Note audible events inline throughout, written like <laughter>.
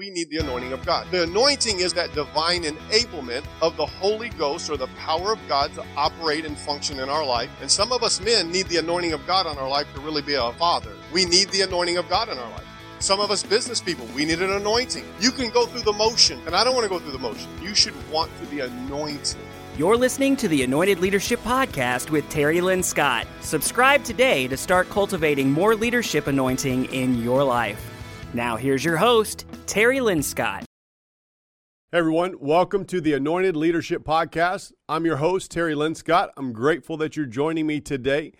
we need the anointing of God. The anointing is that divine enablement of the Holy Ghost or the power of God to operate and function in our life. And some of us men need the anointing of God on our life to really be a father. We need the anointing of God in our life. Some of us business people, we need an anointing. You can go through the motion, and I don't want to go through the motion. You should want to be anointed. You're listening to the Anointed Leadership Podcast with Terry Lynn Scott. Subscribe today to start cultivating more leadership anointing in your life. Now, here's your host, Terry Lynn Scott. Hey everyone, welcome to the Anointed Leadership Podcast. I'm your host, Terry Lynn Scott. I'm grateful that you're joining me today.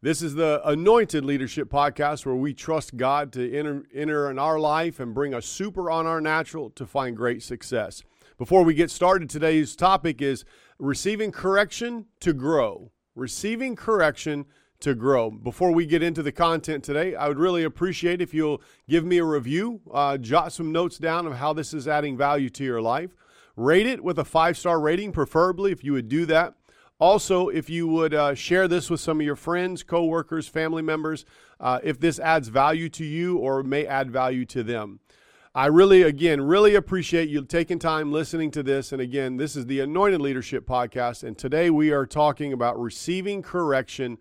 This is the Anointed Leadership Podcast where we trust God to enter, enter in our life and bring a super on our natural to find great success. Before we get started, today's topic is receiving correction to grow. Receiving correction to grow. Before we get into the content today, I would really appreciate if you'll give me a review, uh, jot some notes down of how this is adding value to your life. Rate it with a five star rating, preferably, if you would do that. Also, if you would uh, share this with some of your friends, coworkers, family members, uh, if this adds value to you or may add value to them. I really, again, really appreciate you taking time listening to this. And again, this is the Anointed Leadership Podcast. And today we are talking about receiving correction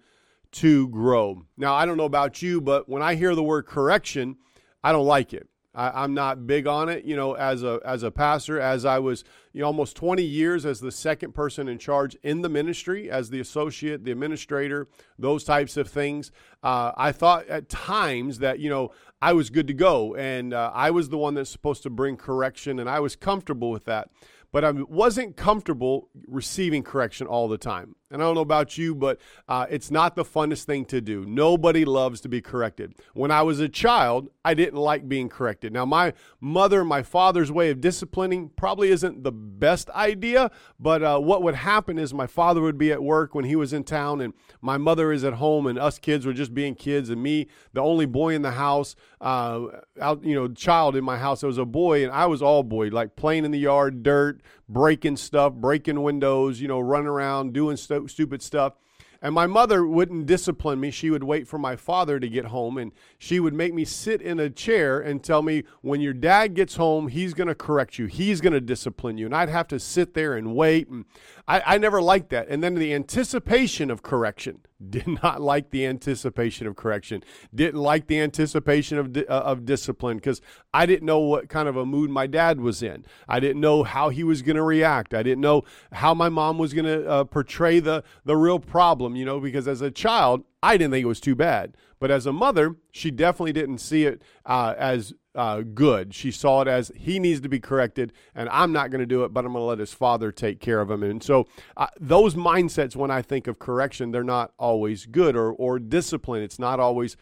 to grow. Now, I don't know about you, but when I hear the word correction, I don't like it. I, am not big on it, you know, as a as a pastor, as I was you know, almost 20 years as the second person in charge in the ministry, as the associate, the administrator, those types of things. Uh, I thought at times that you know I was good to go, and uh, I was the one that's supposed to bring correction, and I was comfortable with that but I wasn't comfortable receiving correction all the time. And I don't know about you, but uh, it's not the funnest thing to do. Nobody loves to be corrected. When I was a child, I didn't like being corrected. Now, my mother, my father's way of disciplining probably isn't the best idea, but uh, what would happen is my father would be at work when he was in town, and my mother is at home, and us kids were just being kids, and me, the only boy in the house, uh, out, you know, child in my house, there was a boy, and I was all boy, like playing in the yard, dirt, breaking stuff, breaking windows, you know, running around, doing stu- stupid stuff. And my mother wouldn't discipline me. She would wait for my father to get home and she would make me sit in a chair and tell me, when your dad gets home, he's going to correct you. He's going to discipline you. And I'd have to sit there and wait. And I, I never liked that. And then the anticipation of correction did not like the anticipation of correction, didn't like the anticipation of, uh, of discipline because I didn't know what kind of a mood my dad was in. I didn't know how he was going to react. I didn't know how my mom was going to uh, portray the, the real problem, you know, because as a child, I didn't think it was too bad. But as a mother, she definitely didn't see it uh, as uh, good. She saw it as he needs to be corrected, and I'm not going to do it, but I'm going to let his father take care of him. And so, uh, those mindsets, when I think of correction, they're not always good, or, or discipline. It's not always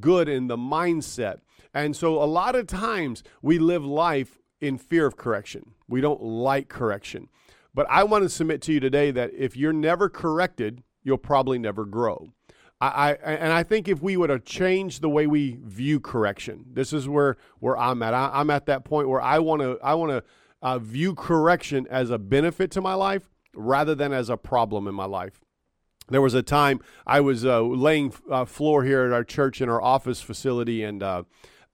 good in the mindset. And so, a lot of times, we live life in fear of correction. We don't like correction. But I want to submit to you today that if you're never corrected, you'll probably never grow. I, I, and I think if we would have changed the way we view correction, this is where where I'm at. I, am at that point where I want to I want to uh, view correction as a benefit to my life rather than as a problem in my life. There was a time I was uh, laying uh, floor here at our church in our office facility, and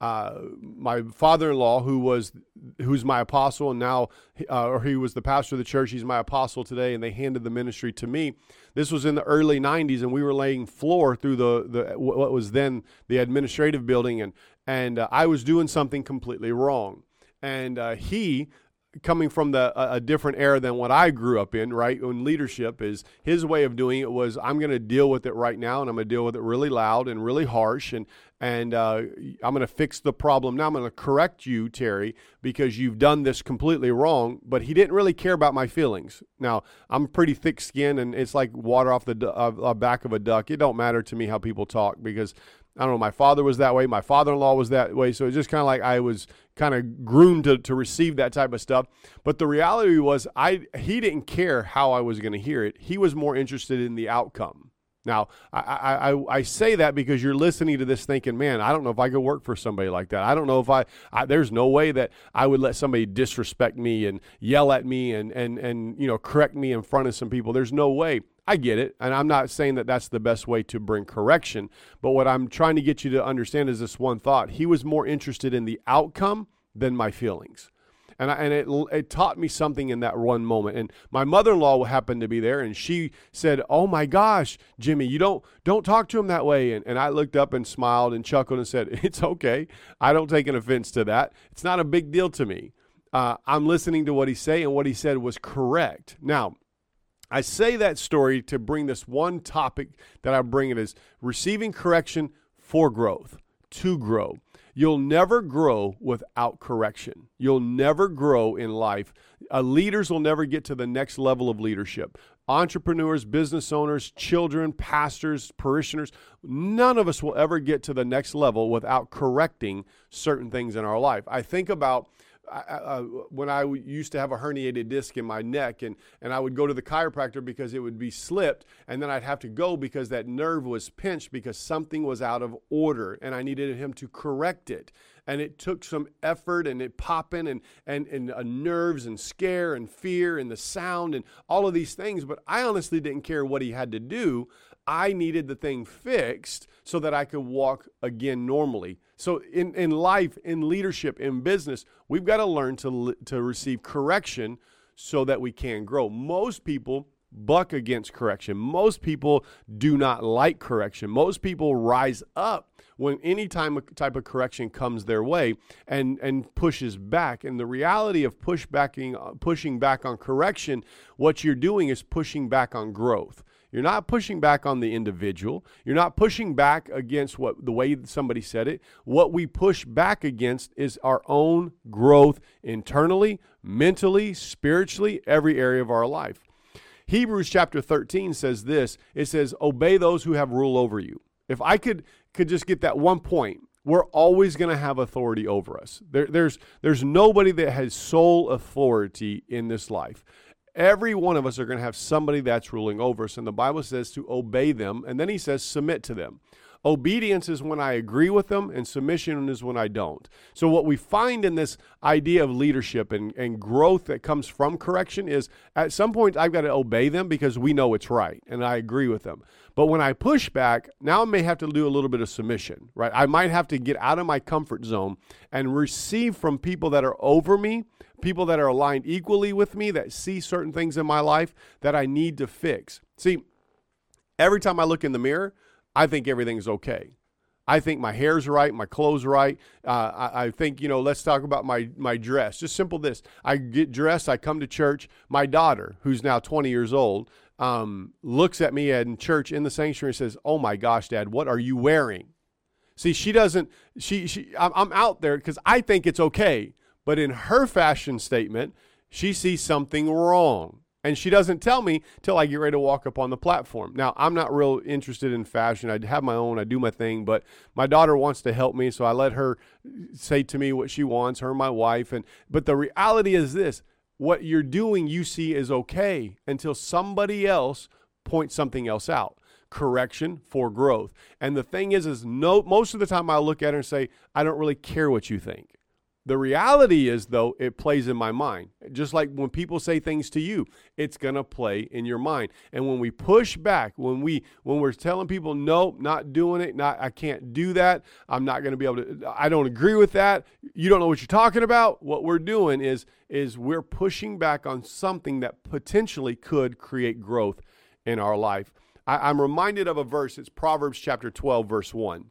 uh, my father-in-law, who was who's my apostle, and now, uh, or he was the pastor of the church. He's my apostle today, and they handed the ministry to me. This was in the early '90s, and we were laying floor through the the what was then the administrative building, and and uh, I was doing something completely wrong, and uh, he coming from the a, a, different era than what I grew up in, right? In leadership is his way of doing it was I'm going to deal with it right now, and I'm going to deal with it really loud and really harsh, and and uh, I'm going to fix the problem. Now I'm going to correct you, Terry, because you've done this completely wrong. But he didn't really care about my feelings. Now I'm pretty thick-skinned, and it's like water off the uh, back of a duck. It don't matter to me how people talk because I don't know. My father was that way. My father-in-law was that way. So it's just kind of like I was kind of groomed to, to receive that type of stuff. But the reality was, I he didn't care how I was going to hear it. He was more interested in the outcome. Now, I, I, I say that because you're listening to this thinking, man, I don't know if I could work for somebody like that. I don't know if I, I, there's no way that I would let somebody disrespect me and yell at me and, and, and, you know, correct me in front of some people. There's no way. I get it. And I'm not saying that that's the best way to bring correction. But what I'm trying to get you to understand is this one thought. He was more interested in the outcome than my feelings. And, I, and it, it taught me something in that one moment. And my mother-in-law happened to be there, and she said, "Oh my gosh, Jimmy, you don't don't talk to him that way." And, and I looked up and smiled and chuckled and said, <laughs> "It's okay. I don't take an offense to that. It's not a big deal to me. Uh, I'm listening to what he say, and what he said was correct." Now, I say that story to bring this one topic that I bring it is receiving correction for growth, to grow. You'll never grow without correction. You'll never grow in life. Uh, leaders will never get to the next level of leadership. Entrepreneurs, business owners, children, pastors, parishioners, none of us will ever get to the next level without correcting certain things in our life. I think about uh, when I used to have a herniated disc in my neck, and, and I would go to the chiropractor because it would be slipped, and then I'd have to go because that nerve was pinched because something was out of order, and I needed him to correct it. And it took some effort and it popping and, and, and uh, nerves and scare and fear and the sound and all of these things. But I honestly didn't care what he had to do. I needed the thing fixed so that I could walk again normally. So in, in life, in leadership, in business, we've got to learn to, to receive correction so that we can grow. Most people buck against correction. Most people do not like correction. Most people rise up when any time type of correction comes their way and and pushes back. And the reality of push backing, pushing back on correction, what you're doing is pushing back on growth. You're not pushing back on the individual. You're not pushing back against what the way somebody said it. What we push back against is our own growth internally, mentally, spiritually, every area of our life. Hebrews chapter 13 says this. It says, "Obey those who have rule over you." If I could could just get that one point, we're always going to have authority over us. There, there's there's nobody that has sole authority in this life. Every one of us are going to have somebody that's ruling over us. And the Bible says to obey them. And then he says submit to them. Obedience is when I agree with them, and submission is when I don't. So, what we find in this idea of leadership and, and growth that comes from correction is at some point I've got to obey them because we know it's right and I agree with them. But when I push back, now I may have to do a little bit of submission, right? I might have to get out of my comfort zone and receive from people that are over me, people that are aligned equally with me, that see certain things in my life that I need to fix. See, every time I look in the mirror, I think everything's okay. I think my hair's right, my clothes right. Uh, I, I, think you know. Let's talk about my my dress. Just simple. This: I get dressed. I come to church. My daughter, who's now 20 years old, um, looks at me in church in the sanctuary and says, "Oh my gosh, Dad, what are you wearing?" See, she doesn't. She she. I'm, I'm out there because I think it's okay, but in her fashion statement, she sees something wrong. And she doesn't tell me till I get ready to walk up on the platform. Now, I'm not real interested in fashion. I have my own, I do my thing, but my daughter wants to help me, so I let her say to me what she wants, her my wife. And but the reality is this what you're doing you see is okay until somebody else points something else out correction for growth and the thing is is no most of the time i look at her and say i don't really care what you think the reality is, though, it plays in my mind. Just like when people say things to you, it's going to play in your mind. And when we push back, when we when we're telling people, "Nope, not doing it. Not I can't do that. I'm not going to be able to I don't agree with that. You don't know what you're talking about." What we're doing is is we're pushing back on something that potentially could create growth in our life. I, I'm reminded of a verse. It's Proverbs chapter 12, verse 1.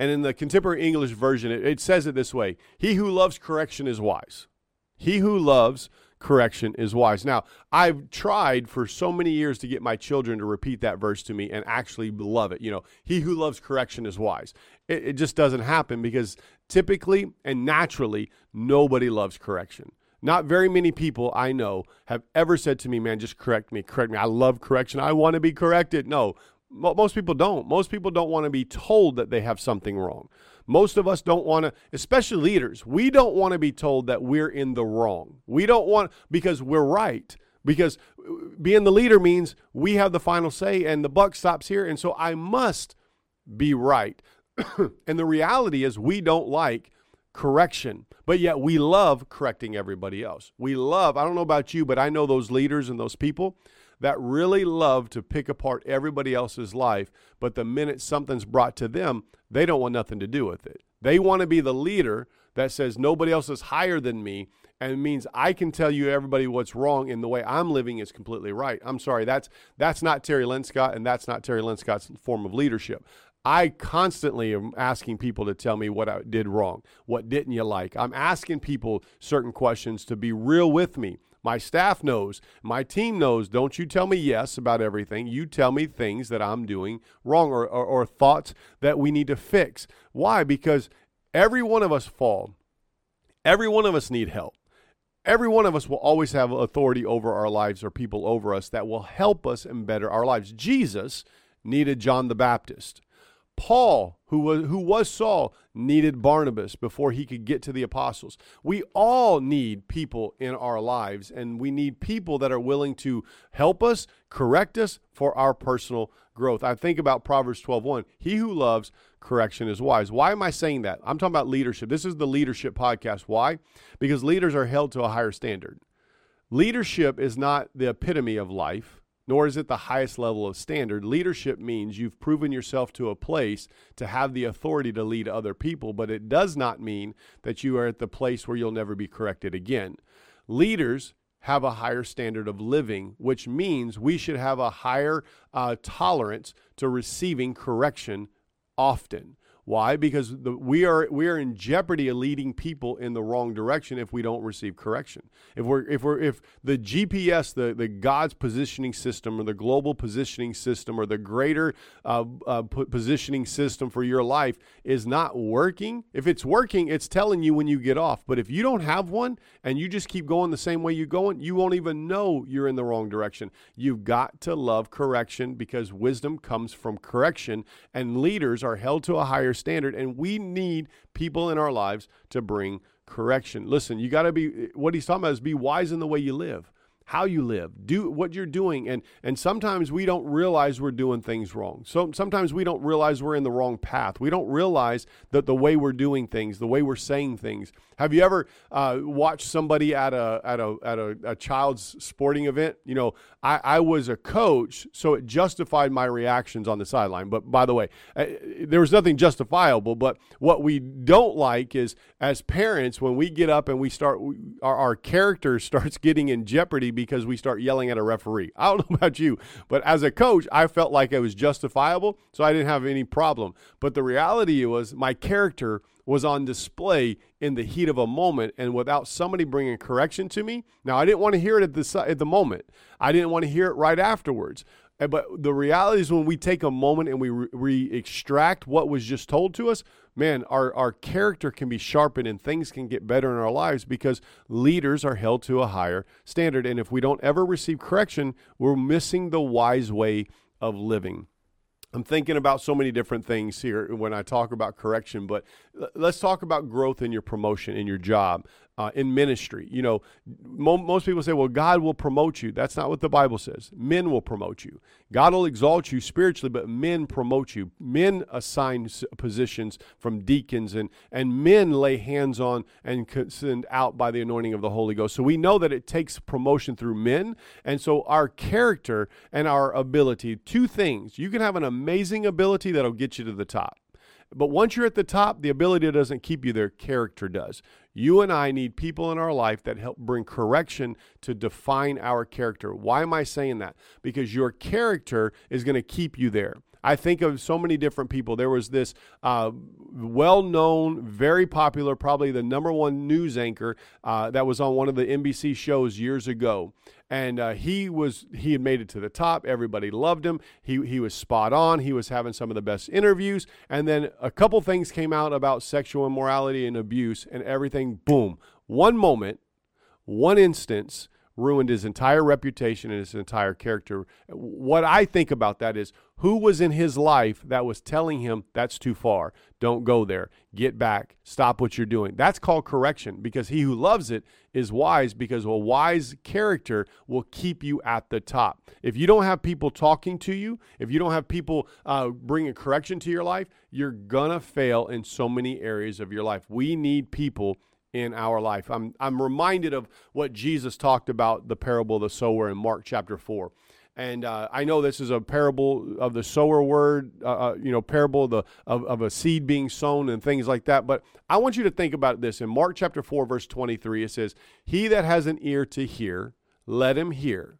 And in the contemporary English version, it, it says it this way He who loves correction is wise. He who loves correction is wise. Now, I've tried for so many years to get my children to repeat that verse to me and actually love it. You know, he who loves correction is wise. It, it, just doesn't happen because typically and naturally, nobody loves correction. Not very many people I know have ever said to me, man, just correct me, correct me. I love correction. I want to be corrected. No, most people don't. Most people don't want to be told that they have something wrong. Most of us don't want to, especially leaders, we don't want to be told that we're in the wrong. We don't want, because we're right. Because uh, being the leader means we have the final say and the buck stops here. And so I must be right. <coughs> and the reality is, we don't like correction, but yet we love correcting everybody else. We love, I don't know about you, but I know those leaders and those people that really love to pick apart everybody else's life, but the minute something's brought to them, they don't want nothing to do with it. They want to be the leader that says nobody else is higher than me and means I can tell you everybody what's wrong and the way I'm living is completely right. I'm sorry, that's that's not Terry Linscott and that's not Terry Linscott's form of leadership. I constantly am asking people to tell me what I did wrong. What didn't you like? I'm asking people certain questions to be real with me. My staff knows, my team knows. Don't you tell me yes about everything. You tell me things that I'm doing wrong or, or, or thoughts that we need to fix. Why? Because every one of us fall. Every one of us need help. Every one of us will always have authority over our lives or people over us that will help us and better our lives. Jesus needed John the Baptist. Paul, who was, who was Saul, needed Barnabas before he could get to the apostles. We all need people in our lives, and we need people that are willing to help us, correct us for our personal growth. I think about Proverbs 12:1. He who loves correction is wise. Why am I saying that? I'm talking about leadership. This is the leadership podcast. Why? Because leaders are held to a higher standard. Leadership is not the epitome of life nor is it the highest level of standard. Leadership means you've proven yourself to a place to have the authority to lead other people, but it does not mean that you are at the place where you'll never be corrected again. Leaders have a higher standard of living, which means we should have a higher uh, tolerance to receiving correction often. Why? Because the, we are we are in jeopardy of leading people in the wrong direction if we don't receive correction. If we're if we're if the GPS, the the God's positioning system, or the global positioning system, or the greater uh, uh, positioning system for your life is not working, if it's working, it's telling you when you get off. But if you don't have one and you just keep going the same way you're going, you won't even know you're in the wrong direction. You've got to love correction because wisdom comes from correction, and leaders are held to a higher standard, and we need people in our lives to bring correction. Listen, you got to be, what he's talking about is be wise in the way you live how you live, do what you're doing, and and sometimes we don't realize we're doing things wrong. So sometimes we don't realize we're in the wrong path. We don't realize that the way we're doing things, the way we're saying things. Have you ever uh, watched somebody at a at a at a, a child's sporting event? You know, I, I was a coach, so it justified my reactions on the sideline. But by the way, uh, there was nothing justifiable. But what we don't like is as parents when we get up and we start our, our character <laughs> starts getting in jeopardy because we start yelling at a referee. I don't <laughs> know about you, but as a coach, I felt like it was justifiable, so I didn't have any problem. But the reality was my character was on display in the heat of a moment and without somebody bringing correction to me. Now, I didn't want to hear it at the at the moment. I didn't want to hear it right afterwards. But the reality is when we take a moment and we re- extract what was just told to us, man, our, our character can be sharpened and things can get better in our lives because leaders are held to a higher standard. And if we don't ever receive correction, we're missing the wise way of living. I'm thinking about so many different things here when I talk about correction, but let's talk about growth in your promotion in your job uh, in ministry. You know, mo- most people say, well, God will promote you. That's not what the Bible says. Men will promote you. God will exalt you spiritually, but men promote you. Men assign positions from deacons, and, and men lay hands on and send out by the anointing of the Holy Ghost. So we know that it takes promotion through men. And so our character and our ability, two things. You can have an amazing ability that'll get you to the top. But once you're at the top, the ability doesn't keep you there, character does. You and I need people in our life that help bring correction to define our character. Why am I saying that? Because your character is going to keep you there. I think of so many different people. There was this uh, well known, very popular, probably the number one news anchor uh, that was on one of the NBC shows years ago and uh, he was he had made it to the top. Everybody loved him. He he was spot on. He was having some of the best interviews, and then a couple things came out about sexual immorality and abuse, and everything. Boom! One moment, one instance ruined his entire reputation and his entire character. What I think about that is who was in his life that was telling him that's too far. Don't go there. Get back. Stop what you're doing. That's called correction because he who loves it is wise because a wise character will keep you at the top. If you don't have people talking to you, if you don't have people uh, bringing correction to your life, you're to fail in so many areas of your life. We need people in our life. I'm, I'm reminded of what Jesus talked about the parable of the sower in Mark chapter 4. And uh, I know this is a parable of the sower word, uh, uh, you know, parable of, the, of, of a seed being sown and things like that. But I want you to think about this. In Mark chapter 4, verse 23, it says, He that has an ear to hear, let him hear.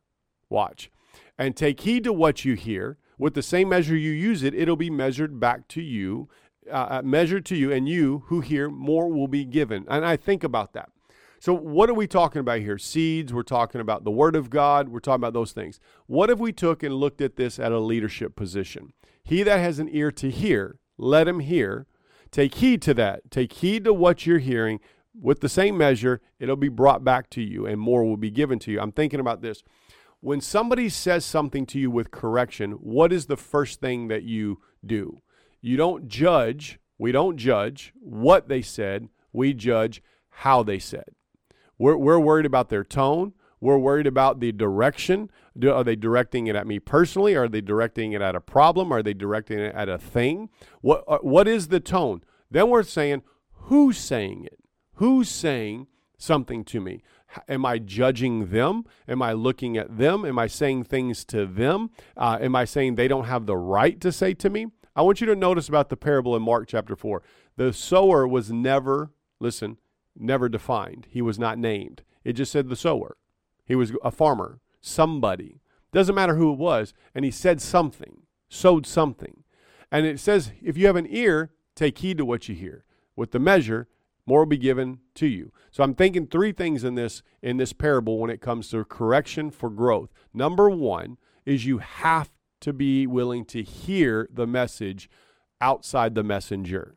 Watch. And take heed to what you hear. With the same measure you use it, it'll be measured back to you, uh, uh measured to you, and you who hear, more will be given. And I think about that. So, what are we talking about here? Seeds, we're talking about the Word of God, we're talking about those things. What if we took and looked at this at a leadership position? He that has an ear to hear, let him hear. Take heed to that. Take heed to what you're hearing. With the same measure, it'll be brought back to you, and more will be given to you. I'm thinking about this. When somebody says something to you with correction, what is the first thing that you do? You don't judge. We don't judge what they said. We judge how they said. We're, we're worried about their tone. We're worried about the direction. Do, are they directing it at me personally? Are they directing it at a problem? Are they directing it at a thing? What, uh, what is the tone? Then we're saying, who's saying it? Who's saying something to me? Am I judging them? Am I looking at them? Am I saying things to them? Uh, am I saying they don't have the right to say to me? I want you to notice about the parable in Mark chapter 4. The sower was never, listen, never defined. He was not named. It just said the sower. He was a farmer, somebody. Doesn't matter who it was. And he said something, sowed something. And it says, if you have an ear, take heed to what you hear. With the measure, more will be given to you. So I'm thinking three things in this in this parable when it comes to correction for growth. Number 1 is you have to be willing to hear the message outside the messenger.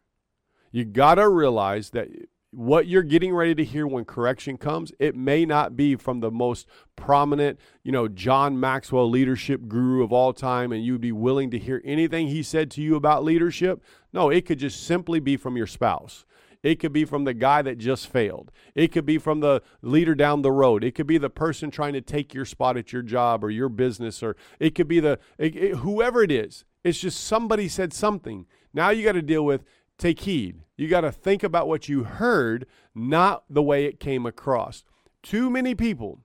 You got to realize that what you're getting ready to hear when correction comes, it may not be from the most prominent, you know, John Maxwell leadership guru of all time, and you'd be willing to hear anything he said to you about leadership. No, it could just simply be from your spouse. It could be from the guy that just failed. It could be from the leader down the road. It could be the person trying to take your spot at your job or your business, or it could be the it, it, whoever it is. It's just somebody said something. Now you got to deal with take heed. You got to think about what you heard, not the way it came across. Too many people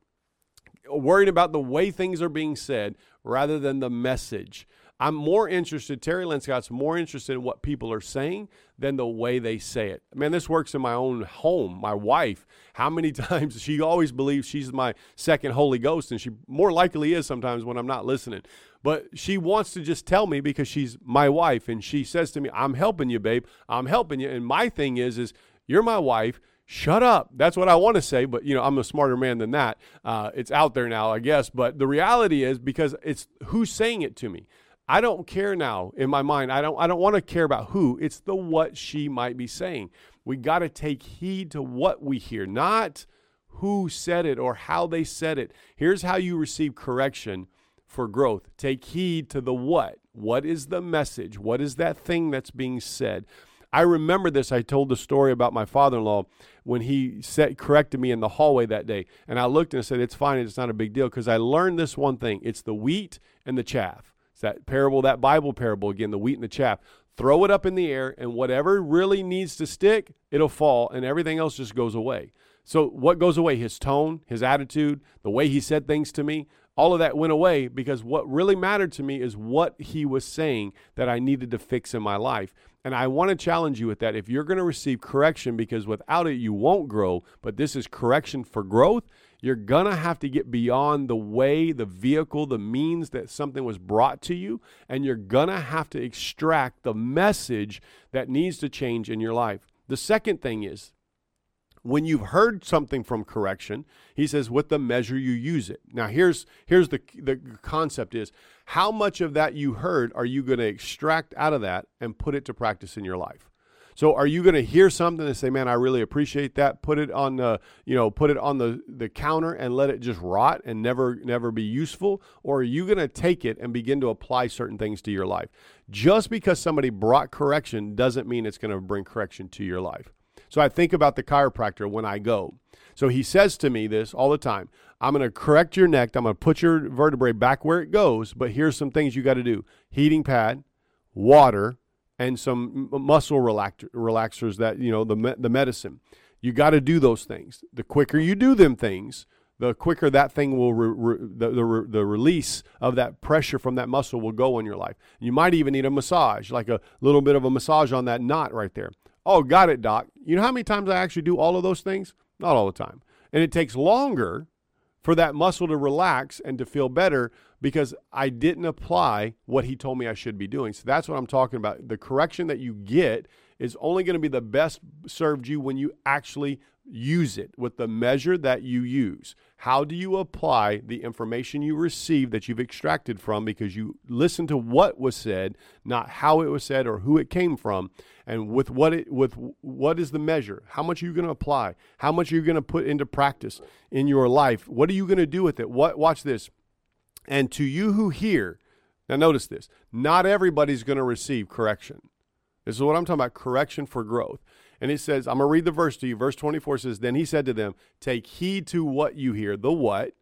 worried about the way things are being said rather than the message. I'm more interested, Terry Lynn Scott's more interested in what people are saying than the way they say it. Man, this works in my own home. My wife, how many <laughs> times she always believes she's my second Holy Ghost, and she more likely is sometimes when I'm not listening. But she wants to just tell me because she's my wife, and she says to me, I'm helping you, babe. I'm helping you. And my thing is, is you're my wife shut up. That's what I want to say, but you know, I'm a smarter man than that. Uh, it's out there now, I guess. But the reality is because it's who's saying it to me. I don't care now in my mind. I don't I don't want to care about who. It's the what she might be saying. We got to take heed to what we hear, not who said it or how they said it. Here's how you receive correction for growth. Take heed to the what. What is the message? What is that thing that's being said? I remember this. I told the story about my father in law when he said, corrected me in the hallway that day. And I looked and I said, It's fine. It's not a big deal because I learned this one thing it's the wheat and the chaff. It's that parable, that Bible parable again, the wheat and the chaff. Throw it up in the air, and whatever really needs to stick, it'll fall, and everything else just goes away. So, what goes away? His tone, his attitude, the way he said things to me, all of that went away because what really mattered to me is what he was saying that I needed to fix in my life. And I want to challenge you with that. If you're going to receive correction, because without it, you won't grow, but this is correction for growth, you're going to have to get beyond the way, the vehicle, the means that something was brought to you, and you're going to have to extract the message that needs to change in your life. The second thing is when you've heard something from correction, he says, with the measure you use it. Now, here's, here's the, the concept is how much of that you heard are you going to extract out of that and put it to practice in your life? So are you going to hear something and say, "Man, I really appreciate that." Put it on the, you know, put it on the the counter and let it just rot and never never be useful, or are you going to take it and begin to apply certain things to your life? Just because somebody brought correction doesn't mean it's going to bring correction to your life. So I think about the chiropractor when I go. So he says to me this all the time I'm going to correct your neck. I'm going to put your vertebrae back where it goes, but here's some things you got to do heating pad, water, and some muscle relax- relaxers that, you know, the, me- the medicine. You got to do those things. The quicker you do them things, the quicker that thing will re, re, the, the, the release of that pressure from that muscle will go in your life. You might even need a massage, like a little bit of a massage on that knot right there. Oh, got it, doc. You know how many times I actually do all of those things? Not all the time. And it takes longer for that muscle to relax and to feel better because I didn't apply what he told me I should be doing. So that's what I'm talking about. The correction that you get is only going to be the best served you when you actually use it with the measure that you use. How do you apply the information you receive that you've extracted from because you listen to what was said, not how it was said or who it came from, and with what it with what is the measure? How much are you going to apply? How much are you going to put into practice in your life? What are you going to do with it? What watch this. And to you who hear, now notice this, not everybody's going to receive correction. This is what I'm talking about correction for growth. And it says, I'm going to read the verse to you. Verse 24 says, Then he said to them, Take heed to what you hear, the what,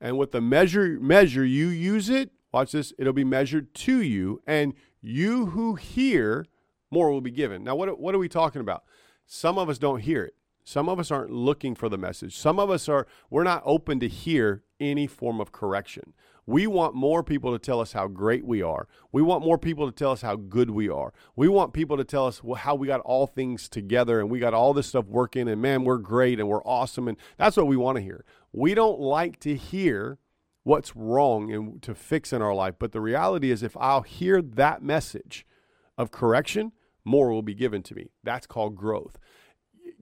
and with the measure measure you use it, watch this, it'll be measured to you, and you who hear, more will be given. Now, what, what are we talking about? Some of us don't hear it. Some of us aren't looking for the message. Some of us are, we're not open to hear any form of correction. We want more people to tell us how great we are. We want more people to tell us how good we are. We want people to tell us how we got all things together and we got all this stuff working and man, we're great and we're awesome. And that's what we want to hear. We don't like to hear what's wrong and to fix in our life. But the reality is, if I'll hear that message of correction, more will be given to me. That's called growth.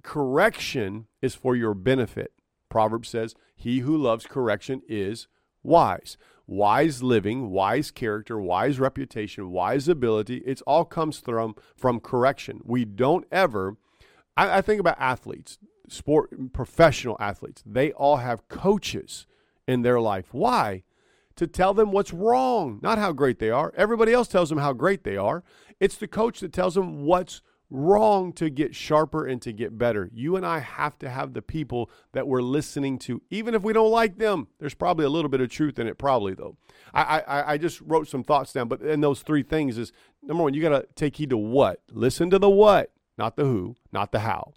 Correction is for your benefit. Proverbs says, He who loves correction is wise wise living, wise character, wise reputation, wise ability. It all comes from from correction. We don't ever. I, I think about athletes, sport professional athletes. They all have coaches in their life. Why? To tell them what's wrong, not how great they are. Everybody else tells them how great they are. It's the coach that tells them what's wrong to get sharper and to get better. You and I have to have the people that we're listening to, even if we don't like them. There's probably a little bit of truth in it, probably though. I I, I just wrote some thoughts down, but in those three things is number one, you got to take heed to what. Listen to the what, not the who, not the how.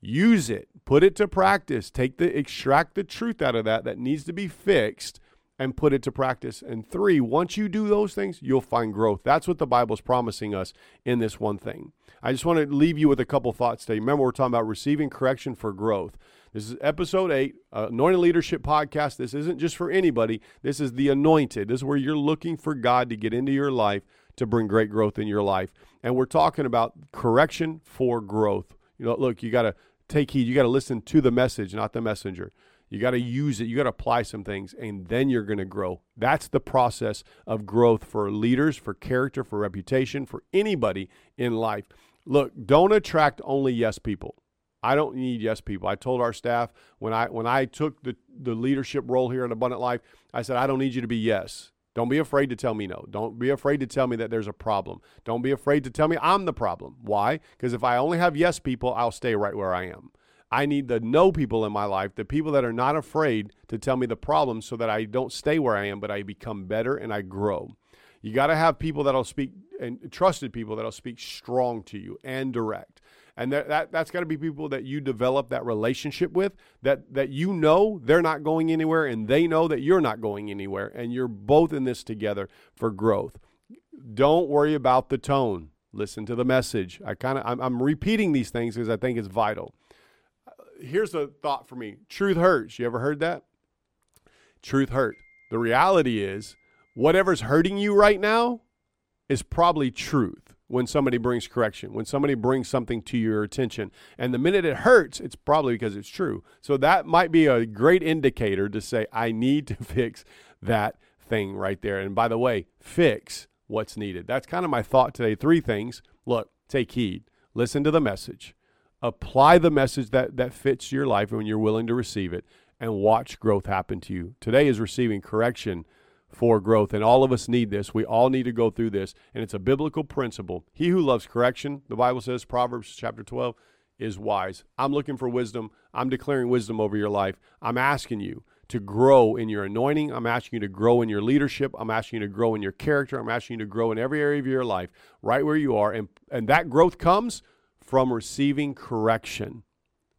Use it, put it to practice, take the extract the truth out of that that needs to be fixed and put it to practice. And three, once you do those things, you'll find growth. That's what the Bible's promising us in this one thing. I just want to leave you with a couple thoughts today. Remember, we're talking about receiving correction for growth. This is episode eight, uh, Anointed Leadership Podcast. This isn't just for anybody. This is the anointed. This is where you're looking for God to get into your life to bring great growth in your life. And we're talking about correction for growth. You know, look, you got to take heed. You got to listen to the message, not the messenger. You got to use it. You got to apply some things, and then you're going to grow. That's the process of growth for leaders, for character, for reputation, for anybody in life. Look, don't attract only yes people. I don't need yes people. I told our staff when I when I took the, the leadership role here in Abundant Life, I said, I don't need you to be yes. Don't be afraid to tell me no. Don't be afraid to tell me that there's a problem. Don't be afraid to tell me I'm the problem. Why? Because if I only have yes people, I'll stay right where I am. I need the no people in my life, the people that are not afraid to tell me the problems so that I don't stay where I am, but I become better and I grow. You got to have people that'll speak and trusted people that'll speak strong to you and direct. And that, that that's got to be people that you develop that relationship with that that you know they're not going anywhere and they know that you're not going anywhere and you're both in this together for growth. Don't worry about the tone. Listen to the message. I kind of I'm, I'm repeating these things because I think it's vital here's a thought for me truth hurts. You ever heard that? Truth hurt. The reality is, whatever's hurting you right now is probably truth when somebody brings correction, when somebody brings something to your attention. And the minute it hurts, it's probably because it's true. So that might be a great indicator to say, I need to <laughs> fix that thing right there. And by the way, fix what's needed. That's kind of my thought today. Three things. Look, take heed, listen to the message, apply the message that, that fits your life when you're willing to receive it and watch growth happen to you. Today is receiving correction for growth, and all of us need this. We all need to go through this, and it's a biblical principle. He who loves correction, the Bible says, Proverbs chapter 12, is wise. I'm looking for wisdom. I'm declaring wisdom over your life. I'm asking you to grow in your anointing. I'm asking you to grow in your leadership. I'm asking you to grow in your character. I'm asking you to grow in every area of your life, right where you are. And, and that growth comes from receiving correction.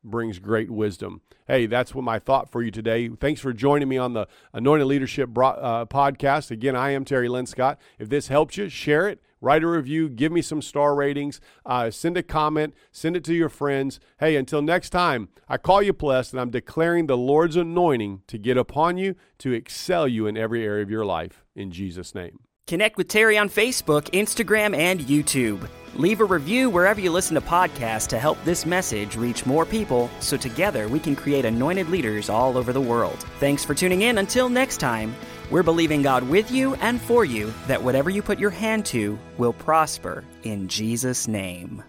brings great wisdom. Hey, that's what my thought for you today. Thanks for joining me on the Anointed Leadership uh, podcast. Again, I am Terry Lynn Scott. If this helps you, share it write a review, give me some star ratings, uh, send a comment, send it to your friends. Hey, until next time, I call you blessed, and I'm declaring the Lord's anointing to get upon you to excel you in every area of your life. In Jesus' name. Connect with Terry on Facebook, Instagram, and YouTube. Leave a review wherever you listen to podcasts to help this message reach more people so together we can create anointed leaders all over the world. Thanks for tuning in. Until next time, we're believing God with you and for you that whatever you put your hand to will prosper in Jesus' name.